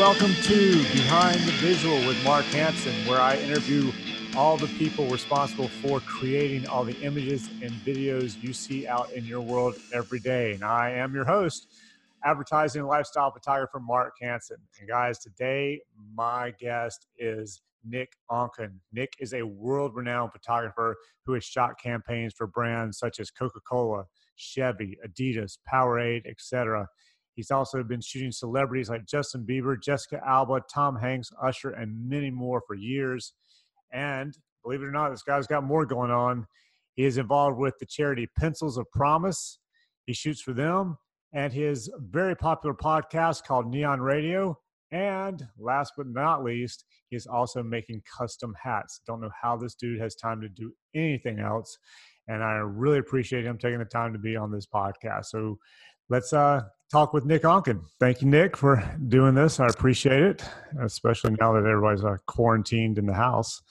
Welcome to Behind the Visual with Mark Hansen, where I interview all the people responsible for creating all the images and videos you see out in your world every day. And I am your host, advertising and lifestyle photographer Mark Hansen. And guys, today my guest is Nick Onken. Nick is a world renowned photographer who has shot campaigns for brands such as Coca Cola, Chevy, Adidas, Powerade, etc. He's also been shooting celebrities like Justin Bieber, Jessica Alba, Tom Hanks, Usher, and many more for years. And believe it or not, this guy's got more going on. He is involved with the charity Pencils of Promise. He shoots for them and his very popular podcast called Neon Radio. And last but not least, he is also making custom hats. Don't know how this dude has time to do anything else. And I really appreciate him taking the time to be on this podcast. So let's uh, talk with Nick Onken. Thank you, Nick, for doing this. I appreciate it, especially now that everybody's uh, quarantined in the house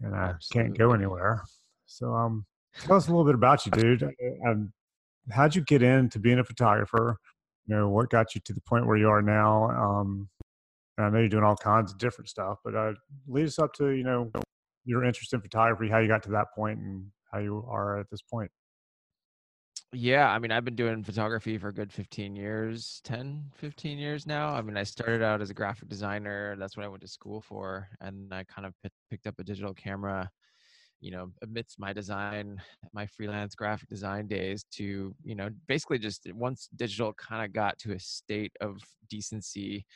and I Absolutely. can't go anywhere. So, um, tell us a little bit about you, dude. Um, how'd you get into being a photographer? You know, what got you to the point where you are now? Um, I know you're doing all kinds of different stuff, but uh, lead us up to you know your interest in photography, how you got to that point, and how you are at this point. Yeah, I mean, I've been doing photography for a good 15 years, 10, 15 years now. I mean, I started out as a graphic designer. That's what I went to school for. And I kind of p- picked up a digital camera, you know, amidst my design, my freelance graphic design days to, you know, basically just once digital kind of got to a state of decency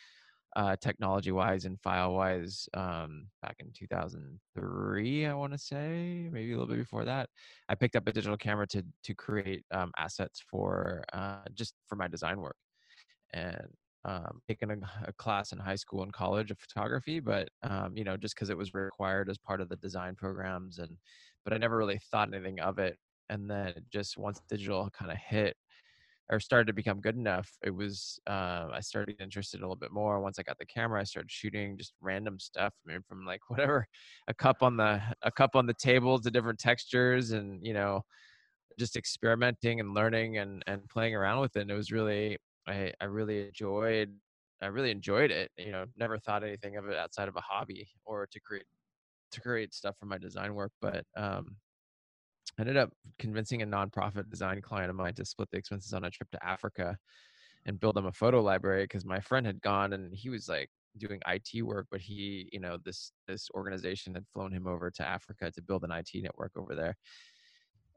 uh, technology wise and file wise um, back in 2003 i want to say maybe a little bit before that i picked up a digital camera to to create um, assets for uh, just for my design work. And um, taken a, a, class in high school and college of photography but um, you know just because it was required as part of the design programs and but i never really thought anything of it. And then just once digital kind of hit or started to become good enough, it was uh, I started interested a little bit more. Once I got the camera, I started shooting just random stuff. I mean, from like whatever, a cup on the a cup on the table to different textures, and you know, just experimenting and learning and and playing around with it. And it was really I I really enjoyed I really enjoyed it. You know, never thought anything of it outside of a hobby or to create to create stuff for my design work, but um, I ended up convincing a nonprofit design client of mine to split the expenses on a trip to Africa and build them a photo library because my friend had gone and he was like doing IT work, but he, you know, this this organization had flown him over to Africa to build an IT network over there.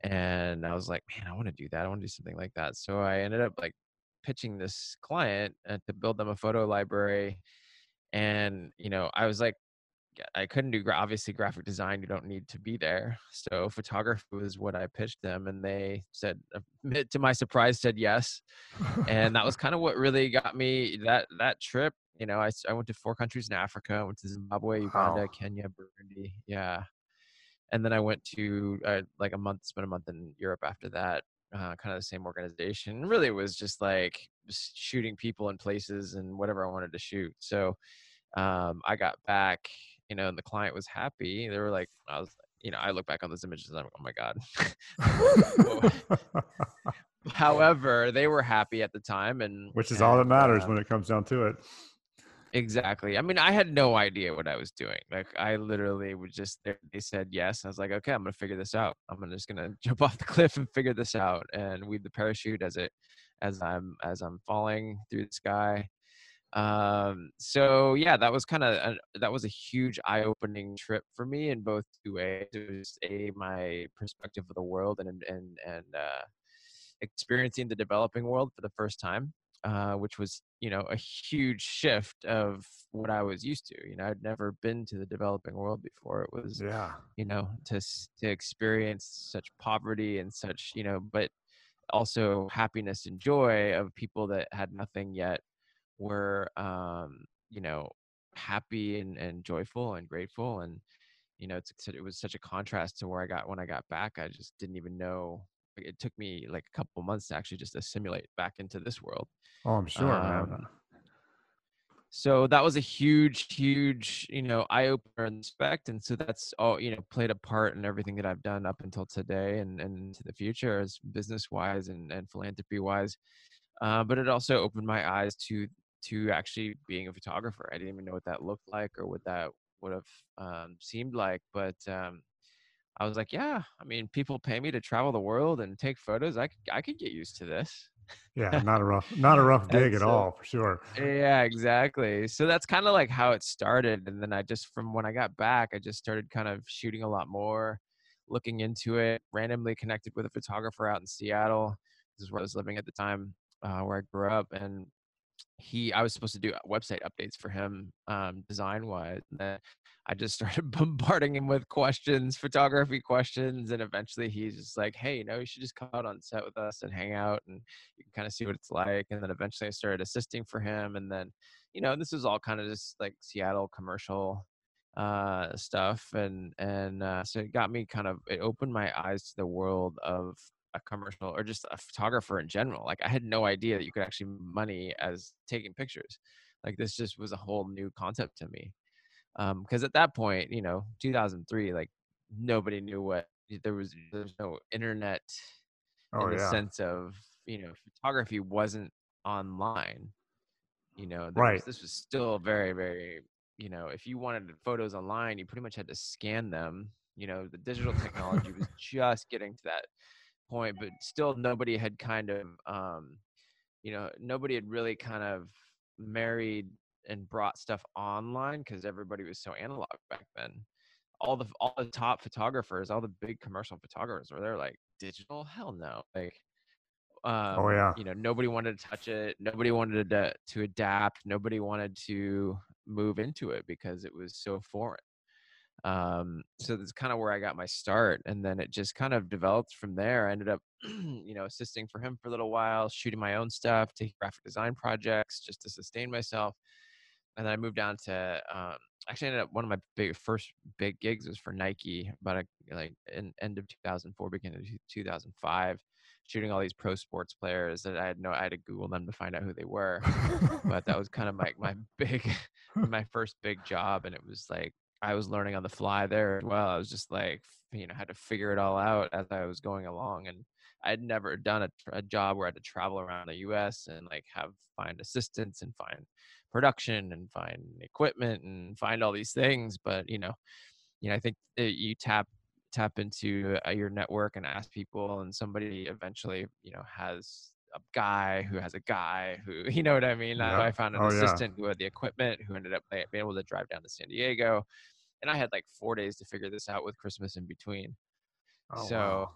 And I was like, man, I want to do that. I want to do something like that. So I ended up like pitching this client uh, to build them a photo library. And, you know, I was like I couldn't do obviously graphic design. You don't need to be there. So photography was what I pitched them, and they said, uh, to my surprise, said yes. and that was kind of what really got me that that trip. You know, I I went to four countries in Africa. I went to Zimbabwe, Uganda, wow. Kenya, Burundi. Yeah, and then I went to uh, like a month, spent a month in Europe after that. Uh, kind of the same organization. Really, it was just like just shooting people in places and whatever I wanted to shoot. So um, I got back you know, and the client was happy. They were like, I was, you know, I look back on those images and I'm like, oh my God. However, they were happy at the time. And which is and, all that matters uh, when it comes down to it. Exactly. I mean, I had no idea what I was doing. Like, I literally was just, they said yes. I was like, okay, I'm gonna figure this out. I'm just gonna jump off the cliff and figure this out and weave the parachute as it, as I'm as I'm falling through the sky um so yeah that was kind of that was a huge eye-opening trip for me in both two ways it was a my perspective of the world and and and uh experiencing the developing world for the first time uh, which was you know a huge shift of what I was used to. You know, I'd never been to the developing world before. It was yeah, you know, to to experience such poverty and such you know, but also happiness and joy of people that had nothing yet were um, you know happy and, and joyful and grateful and you know it's, it was such a contrast to where i got when i got back i just didn't even know it took me like a couple months to actually just assimilate back into this world. Oh i'm sure um, so that was a huge huge you know eye opener in respect and so that's all you know played a part in everything that i've done up until today and and into the future as business wise and, and philanthropy wise uh, but it also opened my eyes to to actually being a photographer. I didn't even know what that looked like or what that would have um, seemed like, but um, I was like, yeah, I mean, people pay me to travel the world and take photos. I could, I could get used to this. Yeah, not a rough, not a rough gig at all, for sure. Yeah, exactly. So that's kind of like how it started, and then I just, from when I got back, I just started kind of shooting a lot more, looking into it. Randomly connected with a photographer out in Seattle. This is where I was living at the time, uh, where I grew up, and he i was supposed to do website updates for him um, design wise and then i just started bombarding him with questions photography questions and eventually he's just like hey you know you should just come out on set with us and hang out and you can kind of see what it's like and then eventually i started assisting for him and then you know this was all kind of just like seattle commercial uh stuff and and uh so it got me kind of it opened my eyes to the world of a commercial or just a photographer in general. Like I had no idea that you could actually make money as taking pictures. Like this just was a whole new concept to me. Um, because at that point, you know, 2003, like nobody knew what there was. There's no internet oh, in the yeah. sense of you know photography wasn't online. You know, right. Was, this was still very, very. You know, if you wanted photos online, you pretty much had to scan them. You know, the digital technology was just getting to that point, but still nobody had kind of, um, you know, nobody had really kind of married and brought stuff online because everybody was so analog back then. All the all the top photographers, all the big commercial photographers were there like digital? Hell no. Like oh, um, oh yeah. You know, nobody wanted to touch it. Nobody wanted to to adapt. Nobody wanted to move into it because it was so foreign um, so that's kind of where I got my start, and then it just kind of developed from there. I ended up, you know, assisting for him for a little while, shooting my own stuff, taking graphic design projects just to sustain myself, and then I moved down to. Um, actually, ended up one of my big first big gigs was for Nike, about a like in end of 2004, beginning of 2005 shooting all these pro sports players that I had no I had to Google them to find out who they were. but that was kind of my, my big my first big job and it was like I was learning on the fly there as well. I was just like, you know, had to figure it all out as I was going along. And I'd never done a, a job where I had to travel around the U.S. and like have find assistants and find production and find equipment and find all these things. But you know, you know, I think you tap tap into uh, your network and ask people, and somebody eventually, you know, has a guy who has a guy who, you know what I mean? Yeah. I found an oh, assistant yeah. who had the equipment who ended up being able to drive down to San Diego. And I had like four days to figure this out with Christmas in between. Oh, so, wow.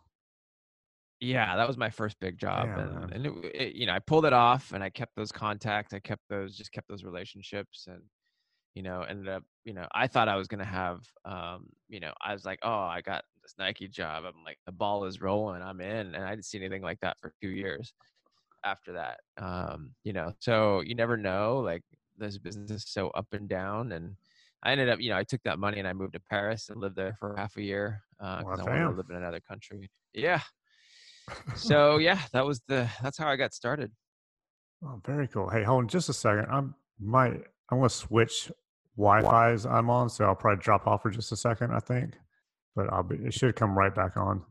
yeah, that was my first big job. Damn, and, and it, it, you know, I pulled it off and I kept those contacts. I kept those, just kept those relationships. And, you know, ended up, you know, I thought I was going to have, um, you know, I was like, oh, I got this Nike job. I'm like, the ball is rolling. I'm in. And I didn't see anything like that for two years after that. Um, you know, so you never know. Like this business is so up and down, and I ended up, you know, I took that money and I moved to Paris and lived there for half a year because uh, well, I wanted to live in another country. Yeah. so yeah, that was the that's how I got started. Oh, very cool. Hey, hold on just a second. I'm might I'm gonna switch Wi-Fi's I'm on, so I'll probably drop off for just a second. I think, but I'll be. It should come right back on.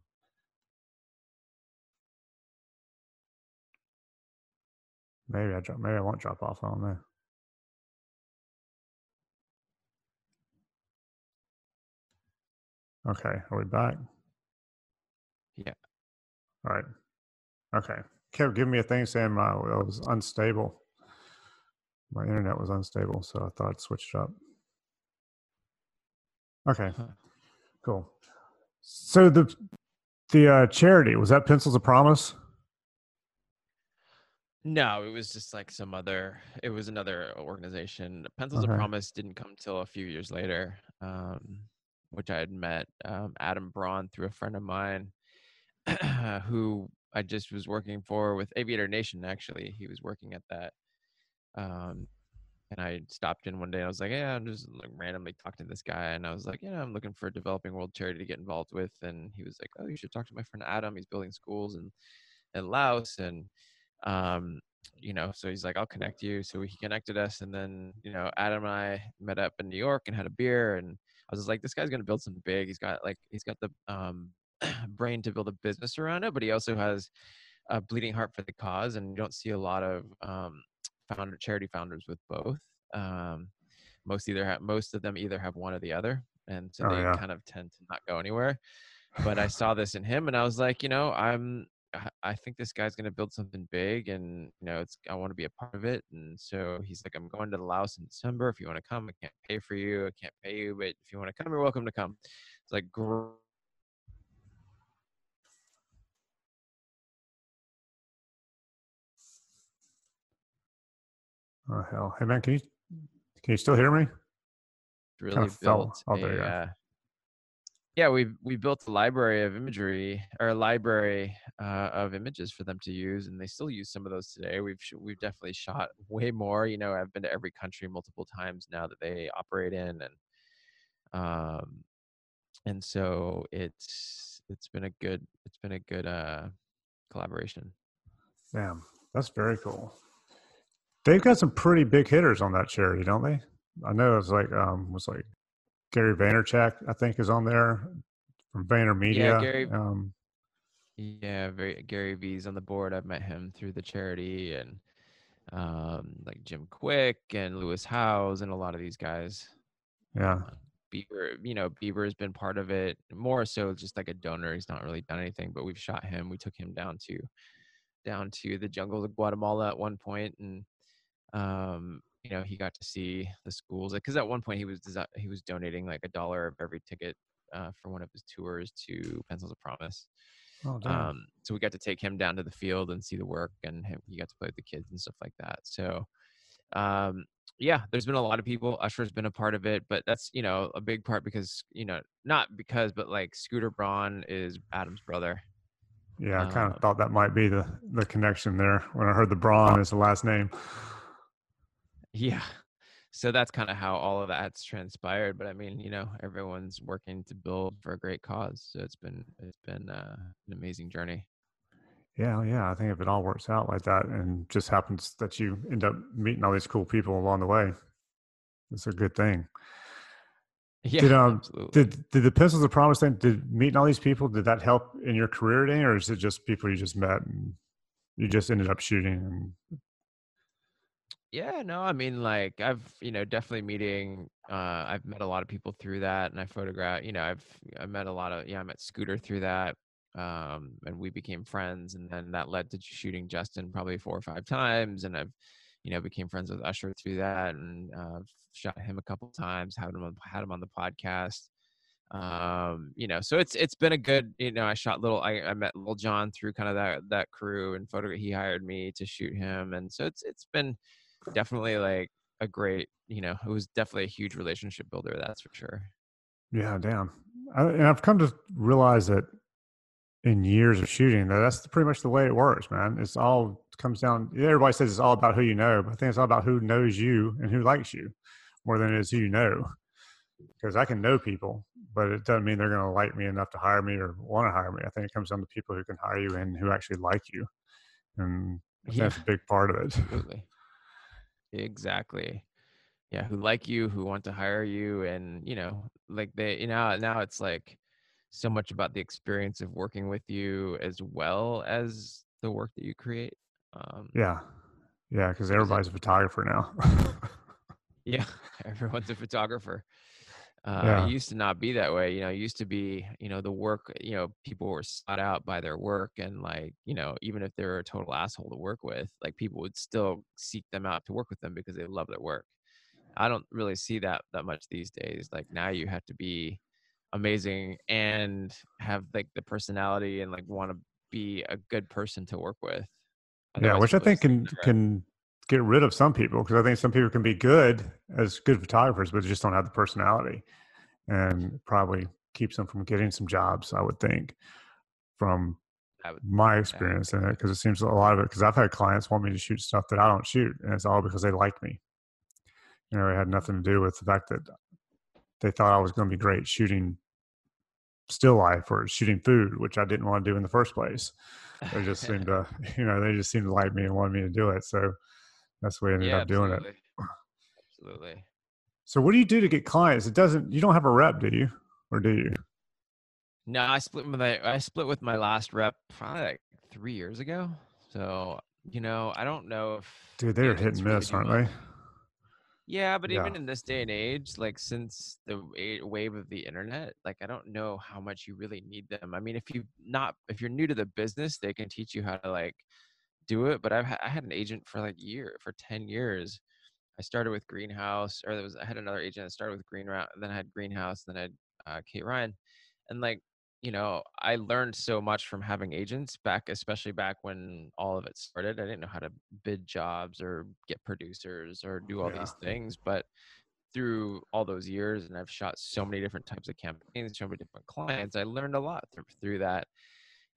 Maybe I drop. Maybe I won't drop off. I don't know. Okay, are we back? Yeah. All right. Okay. Kept giving me a thing saying my it was unstable. My internet was unstable, so I thought I'd switch it up. Okay. Cool. So the the uh, charity was that Pencils of Promise? No, it was just like some other. It was another organization. Pencils okay. of Promise didn't come till a few years later, um, which I had met um, Adam Braun through a friend of mine, who I just was working for with Aviator Nation. Actually, he was working at that, um, and I stopped in one day. I was like, "Yeah, I'm just like randomly talking to this guy," and I was like, "Yeah, I'm looking for a developing world charity to get involved with." And he was like, "Oh, you should talk to my friend Adam. He's building schools in in Laos and." Um you know so he's like i'll connect you so he connected us and then you know adam and i met up in new york and had a beer and i was like this guy's gonna build something big he's got like he's got the um brain to build a business around it but he also has a bleeding heart for the cause and you don't see a lot of um founder charity founders with both. Um, most either have most of them either have one or the other, and so Oh, they yeah. kind of tend to not go anywhere. But I saw this in him, and I was like, you know, I'm I- I think this guy's going to build something big and you know it's I want to be a part of it and so he's like I'm going to the Laos in December if you want to come I can't pay for you I can't pay you but if you want to come you're welcome to come it's like Oh hell! Hey man, can you can you still hear me? really fell. built Oh, there a, you are. uh, yeah we we built a library of imagery or a library uh, of images for them to use and they still use some of those today we've we've definitely shot way more you know I've been to every country multiple times now that they operate in and um and so it's it's been a good it's been a good uh collaboration Damn, that's very cool. They've got some pretty big hitters on that charity, don't they? I know it's like um was like Gary Vaynerchuk, I think, is on there from Vayner Media. Gary- um, yeah very gary v's on the board i've met him through the charity and um like jim kwik and lewis howes and a lot of these guys yeah, Bieber, you know, Bieber has been part of it more so just like a donor. He's not really done anything, but we've shot him. We took him down to down to the jungles of Guatemala at one point and um you know, he got to see the schools because at one point he was desi- he was donating like a dollar of every ticket uh, for one of his tours to Pencils of Promise. oh. Um, so we got to take him down to the field and see the work, and him, he got to play with the kids and stuff like that. So, um, yeah, there's been a lot of people. Usher's been a part of it, but that's you know a big part because you know not because, but like Scooter Braun is Adam's brother. yeah, I kind uh, of thought that might be the the connection there when I heard the Braun is the last name. Yeah. So that's kind of how all of that's transpired. But I mean, you know, everyone's working to build for a great cause. So it's been it's been uh, an amazing journey. Yeah, yeah. I think if it all works out like that and just happens that you end up meeting all these cool people along the way, it's a good thing. Yeah, Did, um, absolutely. Did did the Pencils of Promise thing, did meeting all these people, did that help in your career or is it just people you just met and you just ended up shooting? And Yeah, no, I mean, like I've, you know, definitely meeting. Uh, I've met a lot of people through that, and I photograph. You know, I've I met a lot of. Yeah, I met Scooter through that, um, and we became friends, and then that led to shooting Justin probably four or five times, and I've, you know, became friends with Usher through that, and uh, shot him a couple times, had him on, had him on the podcast. Um, you know, so it's it's been a good. You know, I shot little. I, I met Lil Jon through kind of that that crew, and photo. He hired me to shoot him, and so it's it's been definitely like a great you know it was definitely a huge relationship builder that's for sure yeah, damn. I, and I've come to realize that in years of shooting, that that's pretty much the way it works, man. It's all comes down. Everybody says it's all about who you know, but I think it's all about who knows you and who likes you more than it is who you know. Because I can know people, but it doesn't mean they're going to like me enough to hire me or want to hire me. I think it comes down to people who can hire you and who actually like you, and Yeah. that's a big part of it. absolutely exactly yeah who like you who want to hire you and you know like they you know now it's like so much about the experience of working with you as well as the work that you create um Yeah, yeah, because everybody's a photographer now. Yeah, everyone's a photographer. Uh, Yeah. It used to not be that way. You know, it used to be, you know, the work, you know, people were sought out by their work. And like, you know, even if they're a total asshole to work with, like people would still seek them out to work with them because they love their work. I don't really see that that much these days. Like now you have to be amazing and have like the personality and like want to be a good person to work with. yeah, which I think can can get rid of some people because I think some people can be good as good photographers, but just don't have the personality, and probably keeps them from getting some jobs. I would think from would- my experience in it because it seems a lot of it because I've had clients want me to shoot stuff that I don't shoot, and it's all because they like me. You know, it had nothing to do with the fact that they thought I was going to be great shooting still life or shooting food, which I didn't want to do in the first place. They just seemed to, you know, they just seemed to like me and wanted me to do it. So that's the way I ended yeah, up doing it. absolutely. Absolutely. So what do you do to get clients? It doesn't. You don't have a rep, do you? Or do you? No, I split with my I split with my last rep probably like three years ago. So you know, I don't know if Dude, they're hit and miss, do aren't they? Yeah, but Yeah. even in this day and age, like since the wave of the internet, like I don't know how much you really need them. I mean, if you not if you're new to the business, they can teach you how to like do it. But I've I had an agent for like year for ten years. I started with Greenhouse, or there was I had another agent that started with Green then I had Greenhouse, then I had uh, Kate Ryan, and like you know, I learned so much from having agents back, especially back when all of it started. I didn't know how to bid jobs or get producers or do all Yeah. these things, but through all those years, and I've shot so many different types of campaigns, so many different clients, I learned a lot through, through that.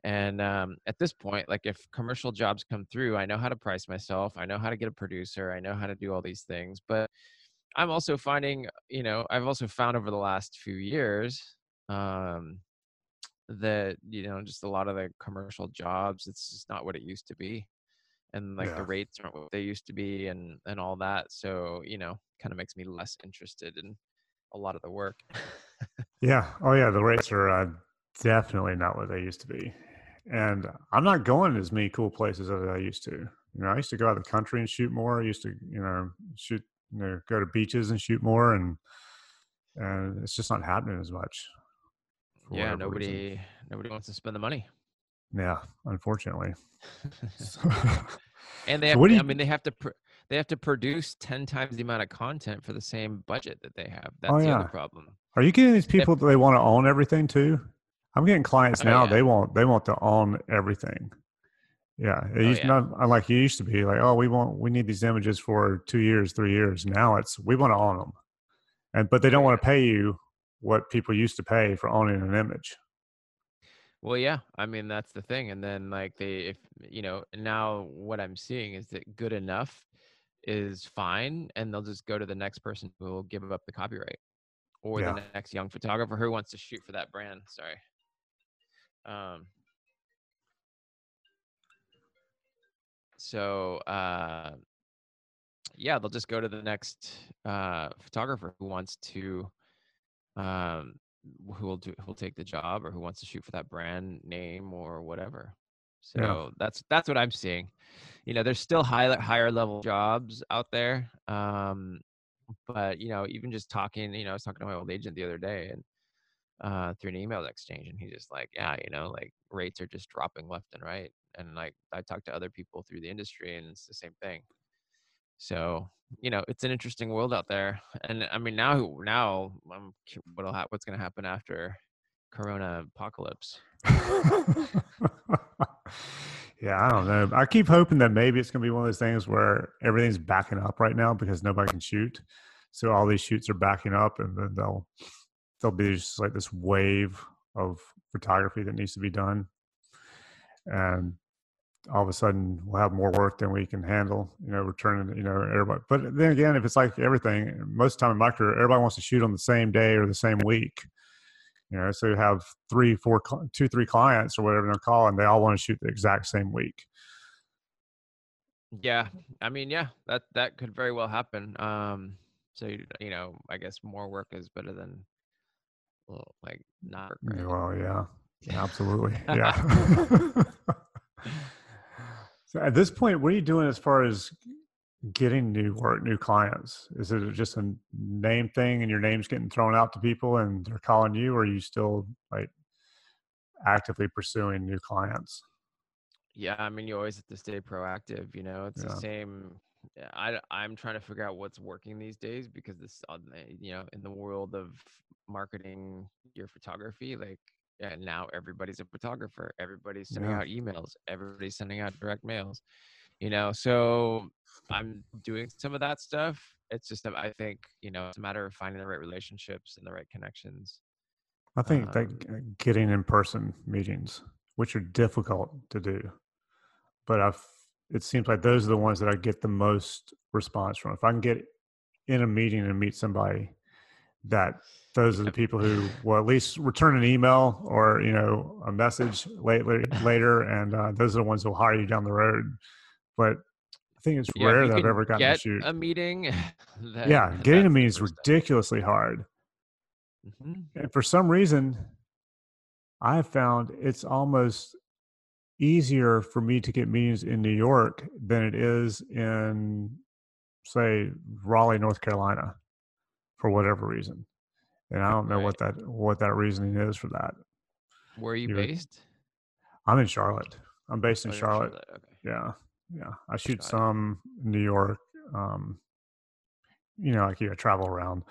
And um, at this point, like if commercial jobs come through, I know how to price myself. I know how to get a producer. I know how to do all these things. But I'm also finding, you know, I've also found over the last few years um, that, you know, just a lot of the commercial jobs, it's just not what it used to be. And like Yeah. the rates aren't what they used to be and, and all that. So, you know, kind of makes me less interested in a lot of the work. Yeah. Oh, yeah. The rates are uh, definitely not what they used to be. And I'm not going to as many cool places as I used to. You know, I used to go out of the country and shoot more. I used to, you know, shoot, you know, go to beaches and shoot more. And, and it's just not happening as much. yeah, whatever reason. nobody nobody wants to spend the money. Yeah. Unfortunately. So- and they have to, do I you- mean they have to pr- they have to produce 10 times the amount of content for the same budget that they have. Oh, That's Oh, the other problem. Are you getting these people that they want to own everything too? I'm getting clients Oh, now. yeah. They want they want to own everything. Yeah, it Oh, used yeah. not unlike it used to be like, oh, we want we need these images for two years, three years. Now it's we want to own them, and but they don't want to pay you what people used to pay for owning an image. Well, yeah, I mean that's the thing. And then like they if you know, now what I'm seeing is that good enough is fine and they'll just go to the next person who will give up the copyright or Yeah. the next young photographer who wants to shoot for that brand. Sorry. Um so uh yeah, they'll just go to the next uh photographer who wants to um who will do who will take the job or who wants to shoot for that brand name or whatever. So Yeah. that's that's what I'm seeing. You know, there's still high higher level jobs out there. Um but you know, even just talking, you know, I was talking to my old agent the other day and uh through an email exchange and he's just like, Yeah, you know, like rates are just dropping left and right. And like I talked to other people through the industry and it's the same thing. So, you know, it's an interesting world out there. And I mean now now I'm what'll hap what's gonna happen after Corona apocalypse. yeah, I don't know. I keep hoping that maybe it's going to be one of those things where everything's backing up right now because nobody can shoot. So all these shoots are backing up, and then they'll there'll be just like this wave of photography that needs to be done, and all of a sudden we'll have more work than we can handle. You know, returning you know everybody. But then again, if it's like everything, most of the time in my career, everybody wants to shoot on the same day or the same week. You know, so you have three, four, two, three clients or whatever they're calling, they all want to shoot the exact same week. Yeah. I mean, yeah, that that could very well happen. Um so you know, I guess more work is better than well, like not work. Well, yeah, yeah, absolutely, yeah. so at this point, what are you doing as far as getting new work, new clients? Is it just a name thing, and your name's getting thrown out to people, and they're calling you, or are you still like actively pursuing new clients? Yeah, I mean, you always have to stay proactive. You know, it's Yeah. the same. Yeah, I I'm trying to figure out what's working these days because this, uh, you know, in the world of marketing your photography, like yeah, now everybody's a photographer. Everybody's sending Yeah. out emails. Everybody's sending out direct mails. You know, so I'm doing some of that stuff. It's just I think you know it's a matter of finding the right relationships and the right connections. I think Um, that getting in person meetings, which are difficult to do, but I've it seems like those are the ones that I get the most response from. If I can get in a meeting and meet somebody, that those are the people who will at least return an email or you know a message later later, and uh, those are the ones who will hire you down the road. But I think it's Yeah, rare that I've ever gotten to shoot. a meeting. then yeah, getting a meeting is ridiculously hard. Mhm. and for some reason i have found it's almost easier for me to get meetings in New York than it is in, say, Raleigh, North Carolina, for whatever reason. And I don't know Right. what that what that reasoning is for that. Where are you You're- based? I'm in Charlotte. I'm based in Oh, you're Charlotte. Okay. Yeah, yeah. I shoot Got some in New York. Um, you know, like you travel around,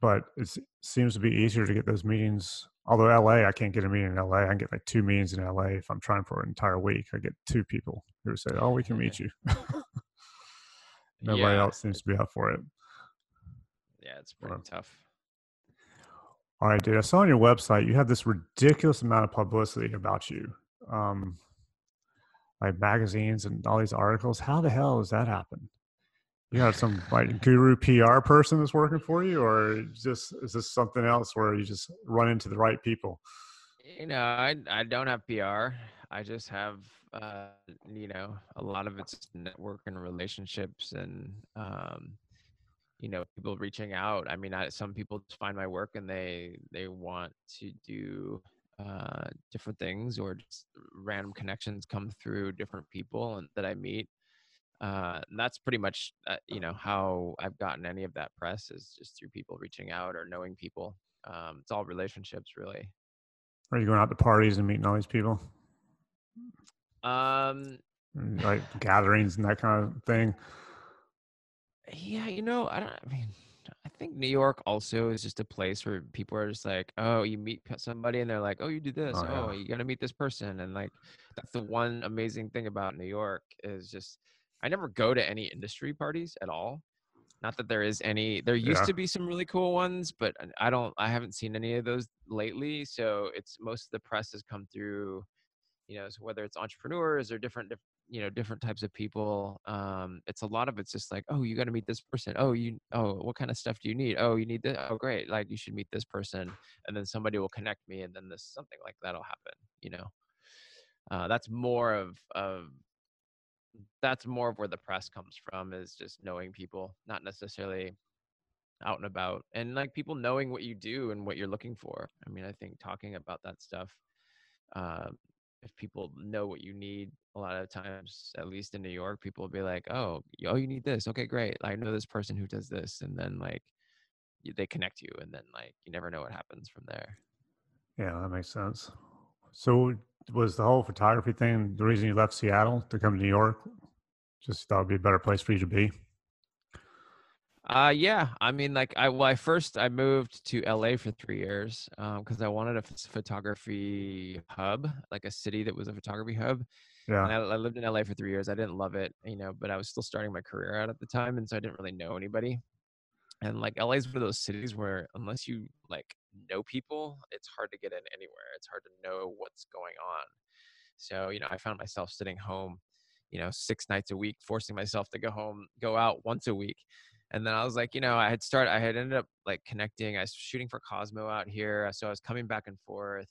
but it seems to be easier to get those meetings. Although LA, I can't get a meeting in LA. I can get like two meetings in LA if I'm trying for an entire week. I get two people who say, "Oh, we can meet you." Nobody Yeah. else seems to be up for it. Yeah, it's pretty Wow. tough. All right, dude. I saw on your website you have this ridiculous amount of publicity about you, um, like magazines and all these articles. How the hell does that happen? You have some like guru PR person that's working for you, or just is this something else where you just run into the right people? You know, I I don't have PR. I just have uh, you know, a lot of it's network and relationships and um you know, people reaching out. I mean, I, some people just find my work and they they want to do uh different things or just random connections come through different people and that I meet. Uh, that's pretty much uh, you know how I've gotten any of that press is just through people reaching out or knowing people. Um, it's all relationships, really. Are you going out to parties and meeting all these people, Um, like gatherings and that kind of thing? yeah, you know, I don't. I mean, I think New York also is just a place where people are just like, oh, you meet somebody and they're like, oh, you do this. Oh, yeah. Oh, you gotta meet this person, and like that's the one amazing thing about New York is just I never go to any industry parties at all. Not that there is any. There used Yeah. to be some really cool ones, but I don't. I haven't seen any of those lately. So it's most of the press has come through you know so whether it's entrepreneurs or different you know different types of people um it's a lot of it's just like oh you got to meet this person oh you oh what kind of stuff do you need oh you need this oh great like you should meet this person and then somebody will connect me and then this something like that'll happen you know uh that's more of of that's more of where the press comes from is just knowing people not necessarily out and about and like people knowing what you do and what you're looking for. I mean i think talking about that stuff um, if people know what you need a lot of times at least in new york people will be like oh oh you need this. Okay great. I know this person who does this and then like they connect you and then like you never know what happens from there. Yeah, that makes sense. So, was the whole photography thing the reason you left Seattle to come to New York? Just thought it'd be a better place for you to be. Uh yeah, I mean like I well I first I moved to LA for 3 years um cuz I wanted a photography hub, like a city that was a photography hub. Yeah, And I, I lived in LA for 3 years. I didn't love it, you know, but I was still starting my career out at the time and so I didn't really know anybody. And like LA is one of those cities where unless you like know people, it's hard to get in anywhere. It's hard to know what's going on. So, you know, I found myself sitting home, you know, six nights a week, forcing myself to go home, go out once a week. And then I was like, you know, I had started, I had ended up like connecting. I was shooting for Cosmo out here. So I was coming back and forth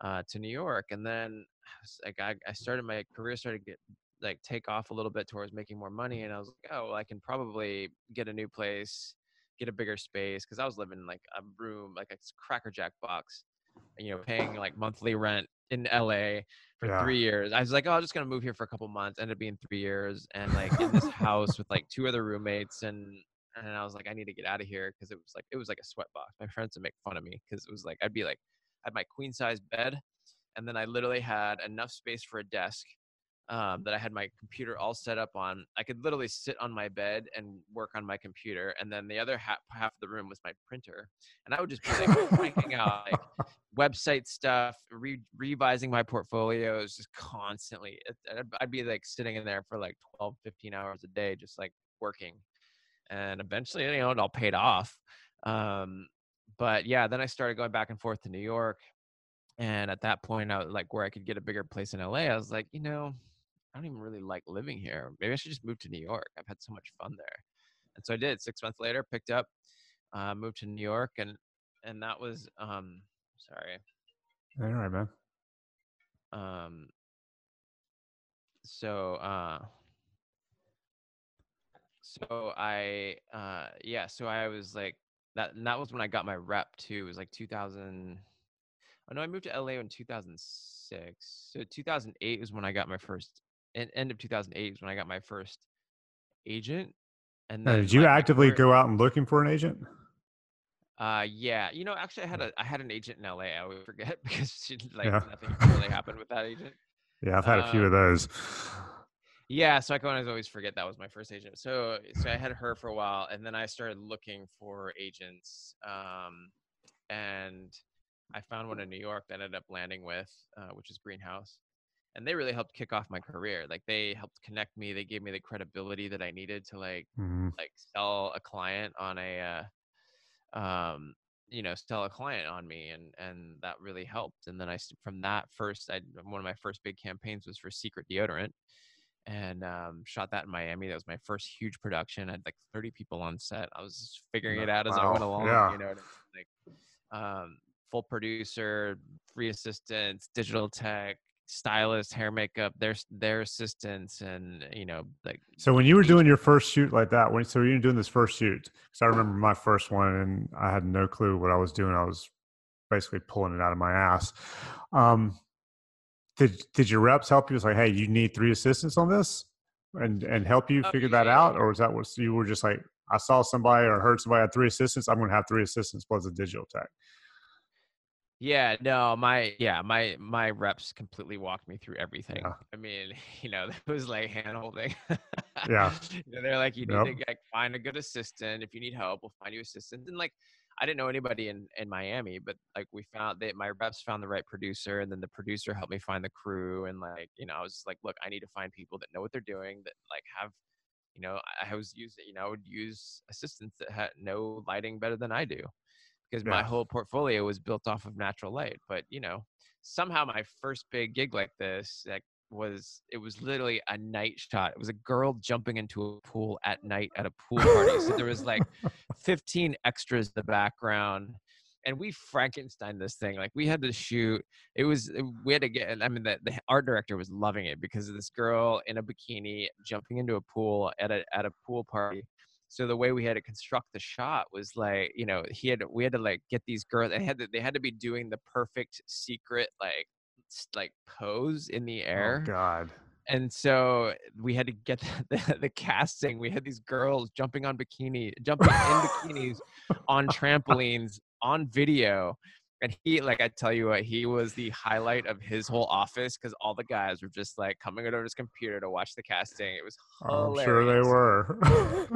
uh, to New York. And then like, I, I started my career, started to get like take off a little bit towards making more money. And I was like, oh, well, I can probably get a new place, get a bigger space. Cause I was living in like a room, like a Cracker Jack box, you know, paying like monthly rent in LA for Yeah. three years. I was like, oh, I'm just gonna move here for a couple months. Ended up being three years, and like in this house with like two other roommates, and and I was like, I need to get out of here because it was like it was like a sweat box. My friends would make fun of me because it was like I'd be like, I had my queen size bed, and then I literally had enough space for a desk. Um, that I had my computer all set up on. I could literally sit on my bed and work on my computer, and then the other half, half of the room was my printer, and I would just be like cranking out like website stuff, re- revising my portfolios just constantly. I'd, I'd be like sitting in there for like 12, 15 hours a day, just like working. And eventually, you know, it all paid off. Um, but yeah, then I started going back and forth to New York. And at that point, I was like, where I could get a bigger place in LA, I was like, you know, I don't even really like living here. Maybe I should just move to New York. I've had so much fun there. And so I did. Six months later, picked up, uh, moved to New York, and and that was um, sorry, all right, man. um so uh so i uh yeah so i was like that and that was when i got my rep too it was like 2000 Oh no, I moved to LA in 2006. So 2008 was when I got my first. And end of 2008 is when I got my first agent. And Now, did you actively go out and looking for an agent? Uh, yeah. You know, actually, I had a I had an agent in LA. I always forget because she, like Yeah. nothing really happened with that agent. Yeah, I've had a few of Um, those. Yeah, so I can always always forget that was my first agent. So so I had her for a while, and then I started looking for agents. Um, and I found one in New York that I ended up landing with, uh, which is Greenhouse, and they really helped kick off my career. Like they helped connect me. They gave me the credibility that I needed to like Mhm. like sell a client on a uh, um you know sell a client on me and and that really helped and then i from that first i one of my first big campaigns was for secret deodorant and um, shot that in miami that was my first huge production i had like 30 people on set i was just figuring it out as i went along yeah. you know I mean? like um full producer free assistants digital tech stylist hair makeup their their assistants and you know like So when you were doing your first shoot like that, when so you were doing this first shoot, because I remember my first one and I had no clue what I was doing. I was basically pulling it out of my ass. Um, did did your reps help you? It's like, hey, you need three assistants on this, and and help you Oh, figure that out, or was that what you were just like, I saw somebody or heard somebody had three assistants, I'm going to have three assistants plus a digital tech. Yeah, no, my yeah, my my reps completely walked me through everything. Yeah. I mean, you know, it was like hand holding. Yeah. You know, they're like, you need Yep. to like, find a good assistant. If you need help, we'll find you assistant. And like, I didn't know anybody in in Miami, but like we found that my reps found the right producer, and then the producer helped me find the crew. And like, you know, I was like, look, I need to find people that know what they're doing, that like have, you know, I was using, you know, I would use assistants that had know lighting better than I do because my whole portfolio was built off of natural light. But you know, somehow my first big gig like this, like was it was literally a night shot. It was a girl jumping into a pool at night at a pool party. so there was like 15 extras in the background. And we Frankenstein this thing. Like we had to shoot. It was we had to get. I mean, the, the art director was loving it because of this girl in a bikini jumping into a pool at a at a pool party so the way we had to construct the shot was like you know he had we had to like get these girls they had to they had to be doing the perfect secret like like pose in the oh, air Oh God. and so we had to get the, the, casting we had these girls jumping on bikini jumping in bikinis on trampolines on video and he like i tell you what he was the highlight of his whole office because all the guys were just like coming over to his computer to watch the casting it was I'm sure they were.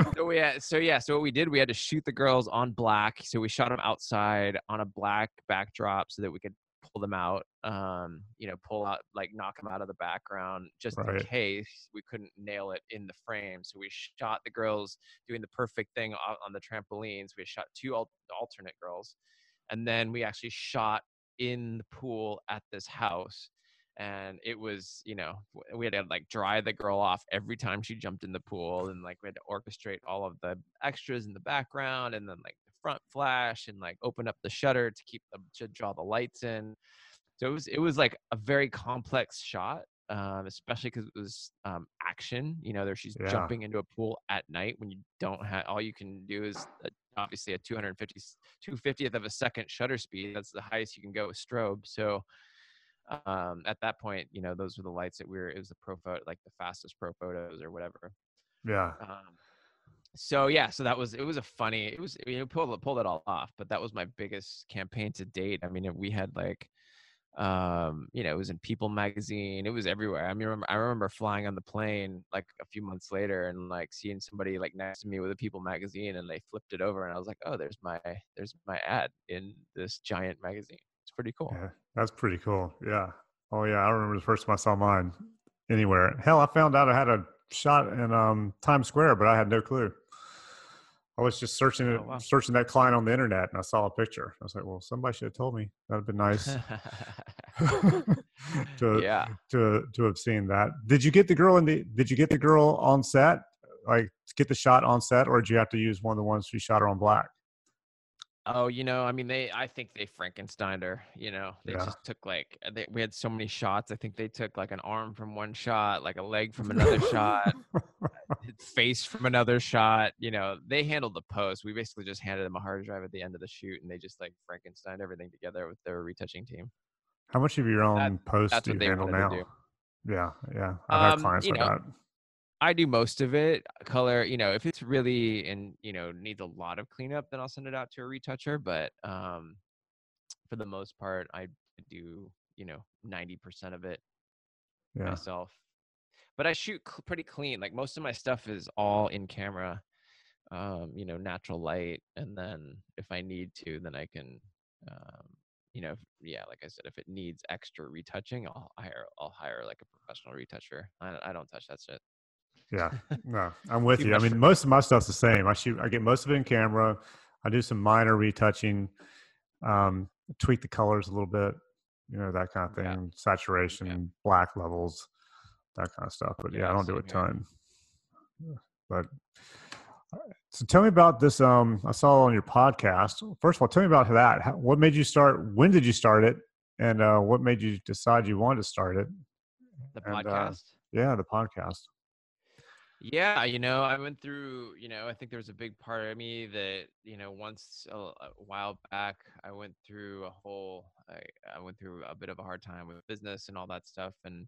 so we had, so yeah, so what we did, we had to shoot the girls on black. So we shot them outside on a black backdrop so that we could pull them out. Um, you know, pull out like knock them out of the background just in case we couldn't nail it in the frame. So we shot the girls doing the perfect thing on the trampolines. We shot two al- alternate girls, and then we actually shot in the pool at this house and it was you know we had to like dry the girl off every time she jumped in the pool and like we had to orchestrate all of the extras in the background and then like the front flash and like open up the shutter to keep the to draw the lights in so it was it was like a very complex shot um, especially because it was um, action you know there she's Yeah. jumping into a pool at night when you don't have all you can do is uh, obviously a 250 250th of a second shutter speed that's the highest you can go with strobe. So um at that point you know those were the lights that we were it was the Profoto like the fastest Profotos or whatever. Yeah. um so yeah so that was it was a funny it was you know pulled, pulled it all off but that was my biggest campaign to date. I mean we had like um you know it was in people magazine it was everywhere i mean remember, i remember flying on the plane like a few months later and like seeing somebody like next to me with a people magazine and they flipped it over and i was like oh there's my there's my ad in this giant magazine it's pretty cool Yeah, that's pretty cool. Yeah. Oh yeah, I remember the first time I saw mine anywhere. Hell, I found out I had a shot in um, Times Square, but I had no clue. I was just searching Oh, wow. searching that client on the internet, and I saw a picture. I was like, "Well, somebody should have told me. That'd have been nice to yeah to to have seen that." Did you get the girl in the? Did you get the girl on set? Like get the shot on set, or did you have to use one of the ones you shot her on black? Oh, you know, I mean, they. I think they Frankensteined her. You know, they Yeah. just took like uh, they, we had so many shots. I think they took like an arm from one shot, like a leg from another shot, face from another shot. You know, they handled the post. We basically just handed them a hard drive at the end of the shoot, and they just like Frankenstein everything together with their retouching team. How much of your own posts that's do you handle now? Yeah, yeah. I've had Um, clients you like know, that. I do most of it. Color, you know, if it's really and you know needs a lot of cleanup, then I'll send it out to a retoucher. But um, for the most part, I do you know ninety percent of it Yeah. myself. But I shoot cl- pretty clean. Like most of my stuff is all in camera, um, you know, natural light, and then if I need to, then I can, um, you know, if, yeah, like I said, if it needs extra retouching, I'll hire I'll hire like a professional retoucher. I, I don't touch that shit. Yeah, no, I'm with you. I mean, most of my stuff's the same. I shoot, I get most of it in camera. I do some minor retouching, um, tweak the colors a little bit, you know, that kind of thing, Yeah. saturation, black levels, that kind of stuff. But yeah, I don't do a ton. But uh, so tell me about this. Um, I saw on your podcast. First of all, tell me about that. How, what made you start? When did you start it? And uh, what made you decide you wanted to start it? The And, uh, podcast. Yeah, the podcast. Yeah, you know, I went through, you know, I think there was a big part of me that, you know, once a, a while back, I went through a whole, I, I went through a bit of a hard time with business and all that stuff. And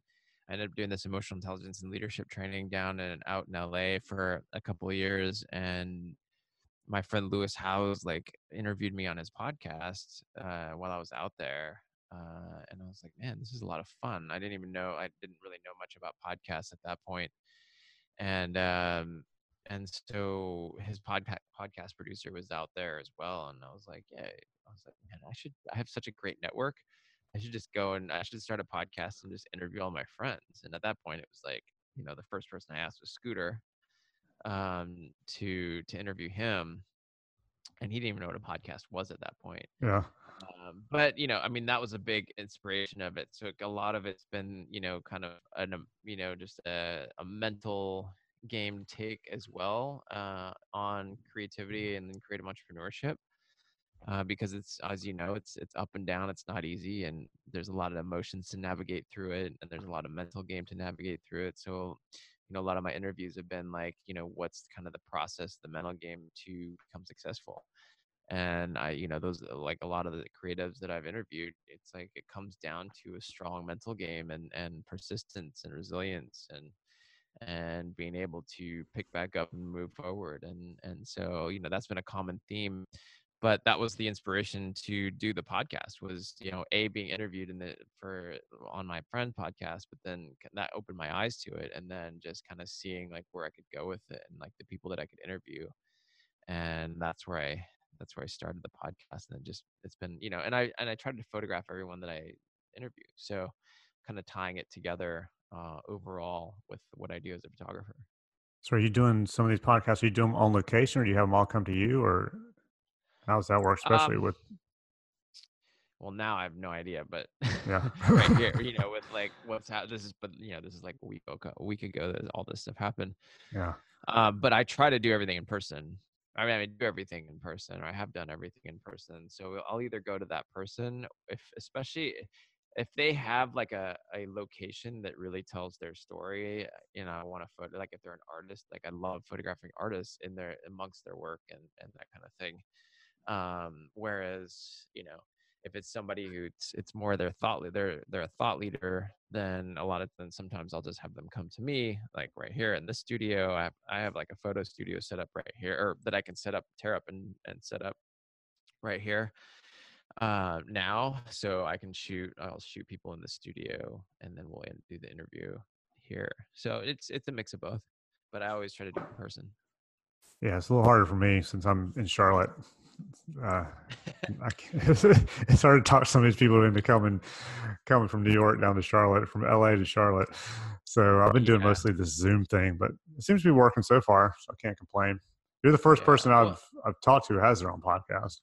I ended up doing this emotional intelligence and leadership training down and out in LA for a couple of years. And my friend Lewis Howes like interviewed me on his podcast uh, while I was out there. Uh, and I was like, man, this is a lot of fun. I didn't even know, I didn't really know much about podcasts at that point and um and so his podcast podcast producer was out there as well and i was like yeah i was like man i should i have such a great network i should just go and i should start a podcast and just interview all my friends and at that point it was like you know the first person i asked was scooter um to to interview him and he didn't even know what a podcast was at that point Yeah. Um, but you know i mean that was a big inspiration of it so a lot of it's been you know kind of an um, you know just a, a mental game take as well uh, on creativity and then creative entrepreneurship uh, because it's as you know it's it's up and down it's not easy and there's a lot of emotions to navigate through it and there's a lot of mental game to navigate through it so you know a lot of my interviews have been like you know what's kind of the process the mental game to become successful and i you know those uh, like a lot of the creatives that i've interviewed it's like it comes down to a strong mental game and and persistence and resilience and and being able to pick back up and move forward and and so you know that's been a common theme but that was the inspiration to do the podcast was you know a being interviewed in the for on my friend podcast but then that opened my eyes to it and then just kind of seeing like where i could go with it and like the people that i could interview and that's where i that's where i started the podcast and then just it's been you know and i and i tried to photograph everyone that i interview so kind of tying it together uh, overall with what i do as a photographer So are you doing some of these podcasts? Are you doing them on location or do you have them all come to you or how does that work? Especially Um, with, well now i have no idea but Yeah. right here you know with like what's happened this is but you know this is like a week ago a week ago that all this stuff happened yeah. um, but I try to do everything in person. I mean, I do everything in person, or I have done everything in person. So I'll either go to that person, if especially if they have like a, a location that really tells their story. You know, I want to photo like if they're an artist, like I love photographing artists in their amongst their work and and that kind of thing. Um, whereas you know, if it's somebody who it's, it's more their thought they're they're a thought leader, then a lot of then sometimes I'll just have them come to me, like right here in this studio. I have, I have like a photo studio set up right here, or that I can set up, tear up, and and set up right here uh, now, so I can shoot. I'll shoot people in the studio, and then we'll do the interview here. So it's it's a mix of both, but I always try to do in person. Yeah. It's a little harder for me since I'm in Charlotte. Uh, I it's hard to talk some of these people into coming, coming from New York down to Charlotte, from LA to Charlotte. So I've been doing Yeah. mostly this Zoom thing, but it seems to be working so far. So I can't complain. You're the first Yeah, person I've I've talked to who has their own podcast.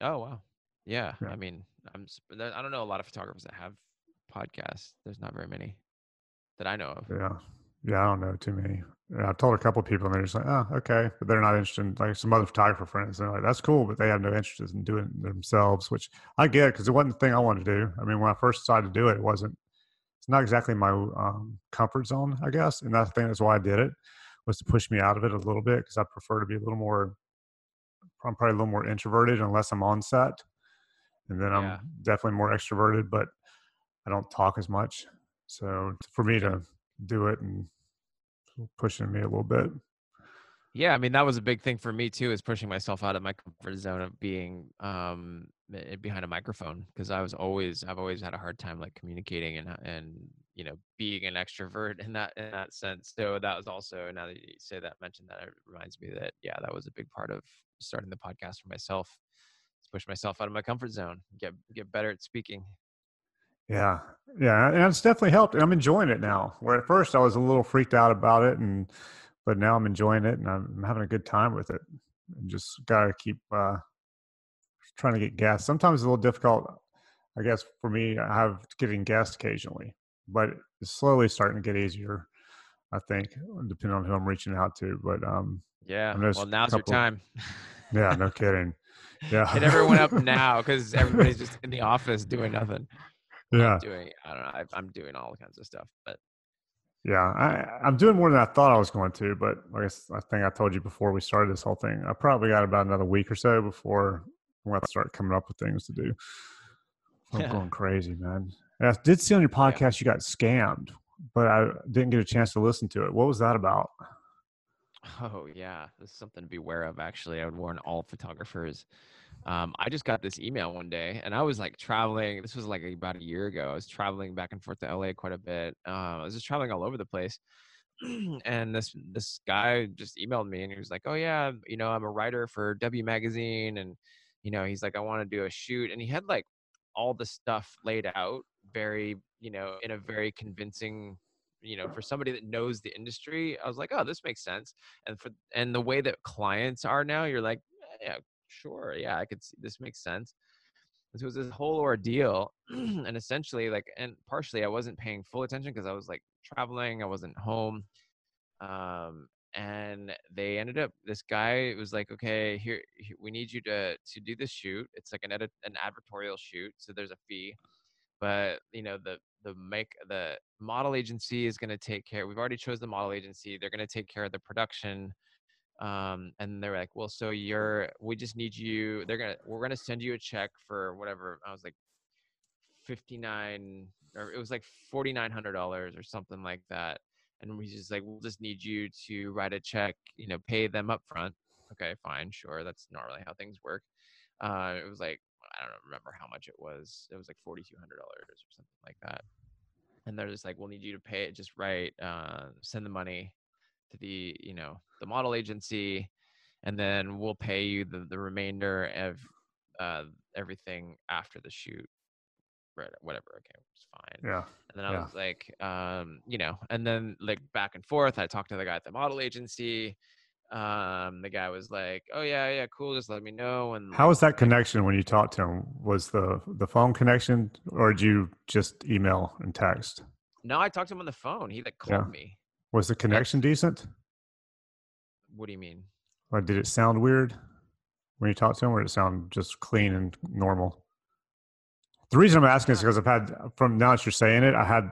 Oh wow, yeah. Yeah. I mean, I'm I don't know a lot of photographers that have podcasts. There's not very many that I know of. Yeah. Yeah, I don't know too many. I've told a couple of people, and they're just like, "Oh, okay," but they're not interested. In, like some other photographer friends, they're like, "That's cool," but they have no interest in doing it themselves, which I get because it wasn't the thing I wanted to do. I mean, when I first decided to do it, it wasn't. It's not exactly my um, comfort zone, I guess, and that's the thing. That's why I did it was to push me out of it a little bit because I prefer to be a little more. I'm probably a little more introverted unless I'm on set, and then I'm Yeah. definitely more extroverted, but I don't talk as much. So for me to do it and pushing me a little bit. Yeah, I mean that was a big thing for me too, is pushing myself out of my comfort zone of being um eh, behind a microphone because I was always I've always had a hard time like communicating and and you know being an extrovert in that in that sense. So that was also now that you say that mention that it reminds me that yeah that was a big part of starting the podcast for myself. Push myself out of my comfort zone, get get better at speaking. Yeah, yeah, and it's definitely helped. And I'm enjoying it now. Where at first I was a little freaked out about it, and but now I'm enjoying it, and I'm, having a good time with it. And just gotta keep uh, trying to get gas. Sometimes it's a little difficult, I guess, for me. I have getting guests occasionally, but it's slowly starting to get easier. I think, depending on who I'm reaching out to. But um, Yeah, well now's your time. yeah, no kidding. Yeah, Hit everyone up now because everybody's just in the office doing nothing. Yeah. doing i don't know I, i'm doing all kinds of stuff but Yeah, I, I'm doing more than I thought I was going to, but I guess I think I told you before we started this whole thing. I probably got about another week or so before I'm going to start coming up with things to do. I'm Yeah. going crazy, man. And I did see on your podcast you got scammed, but I didn't get a chance to listen to it. What was that about? oh yeah this is something to be aware of actually i would warn all photographers um, i just got this email one day and i was like traveling this was like about a year ago i was traveling back and forth to la quite a bit uh, i was just traveling all over the place and this this guy just emailed me and he was like oh yeah you know i'm a writer for w magazine and you know he's like i want to do a shoot and he had like all the stuff laid out very you know in a very convincing you know for somebody that knows the industry i was like oh this makes sense and for and the way that clients are now you're like "Eh, yeah sure yeah i could see this makes sense. So it was this whole ordeal and essentially like and partially i wasn't paying full attention because i was like traveling i wasn't home um and they ended up this guy was like okay here he- we need you to to do this shoot it's like an edit an advertorial shoot so there's a fee but you know the the make the model agency is going to take care we've already chose the model agency they're going to take care of the production um and they're like well so you're we just need you they're gonna we're gonna send you a check for whatever i was like 59 or it was like $4900 or something like that and we just like we'll just need you to write a check you know pay them up front okay fine sure that's normally how things work. Uh it was like i don't remember how much it was it was like $4200 or something like that and they're just like we'll need you to pay it just right uh send the money the you know the model agency and then we'll pay you the, the remainder of uh everything after the shoot right whatever okay it's fine Yeah, and then I Yeah. was like, um, you know, and then like back and forth, I talked to the guy at the model agency. Um, the guy was like, "Oh yeah, yeah, cool. Just let me know." And how was that connection when you talked to him? Was the the phone connection, or did you just email and text? No, I talked to him on the phone. He like Yeah. called me. Was the connection decent, What do you mean? or did it sound weird when you talked to him, or did it sound just clean and normal? The reason I'm asking is because I've had from now that you're saying it, I had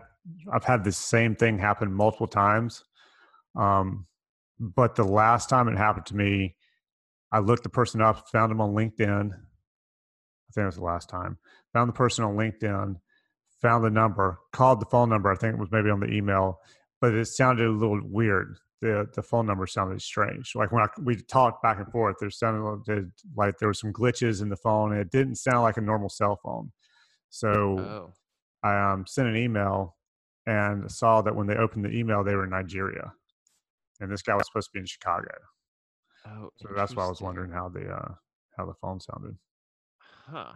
I've had the same thing happen multiple times. Um, but the last time it happened to me, I looked the person up, found him on LinkedIn. I think it was the last time. Found the person on LinkedIn, found the number, called the phone number. I think it was maybe on the email, but it sounded a little weird. The the phone number sounded strange. Like when I, we talked back and forth, there sounded like- there were some glitches in the phone, and it didn't sound like a normal cell phone. So Oh, I um, sent an email and saw that when they opened the email, they were in Nigeria, and this guy was supposed to be in Chicago. oh. So that's why I was wondering how the uh, how the phone sounded. Huh.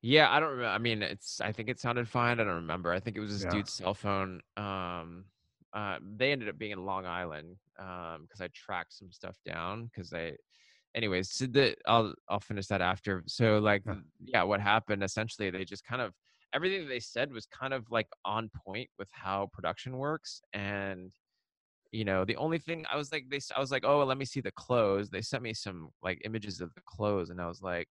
Yeah, I don't remember. I mean, it's. I think it sounded fine. I don't remember. I think it was this Yeah. dude's cell phone. Um, uh, they ended up being in Long Island. Um, because I tracked some stuff down. Because I, anyways, so the I'll I'll finish that after. So like, Yeah. yeah, what happened? Essentially, they just kind of everything that they said was kind of like on point with how production works, and you know the only thing i was like they i was like oh let me see the clothes they sent me some like images of the clothes and i was like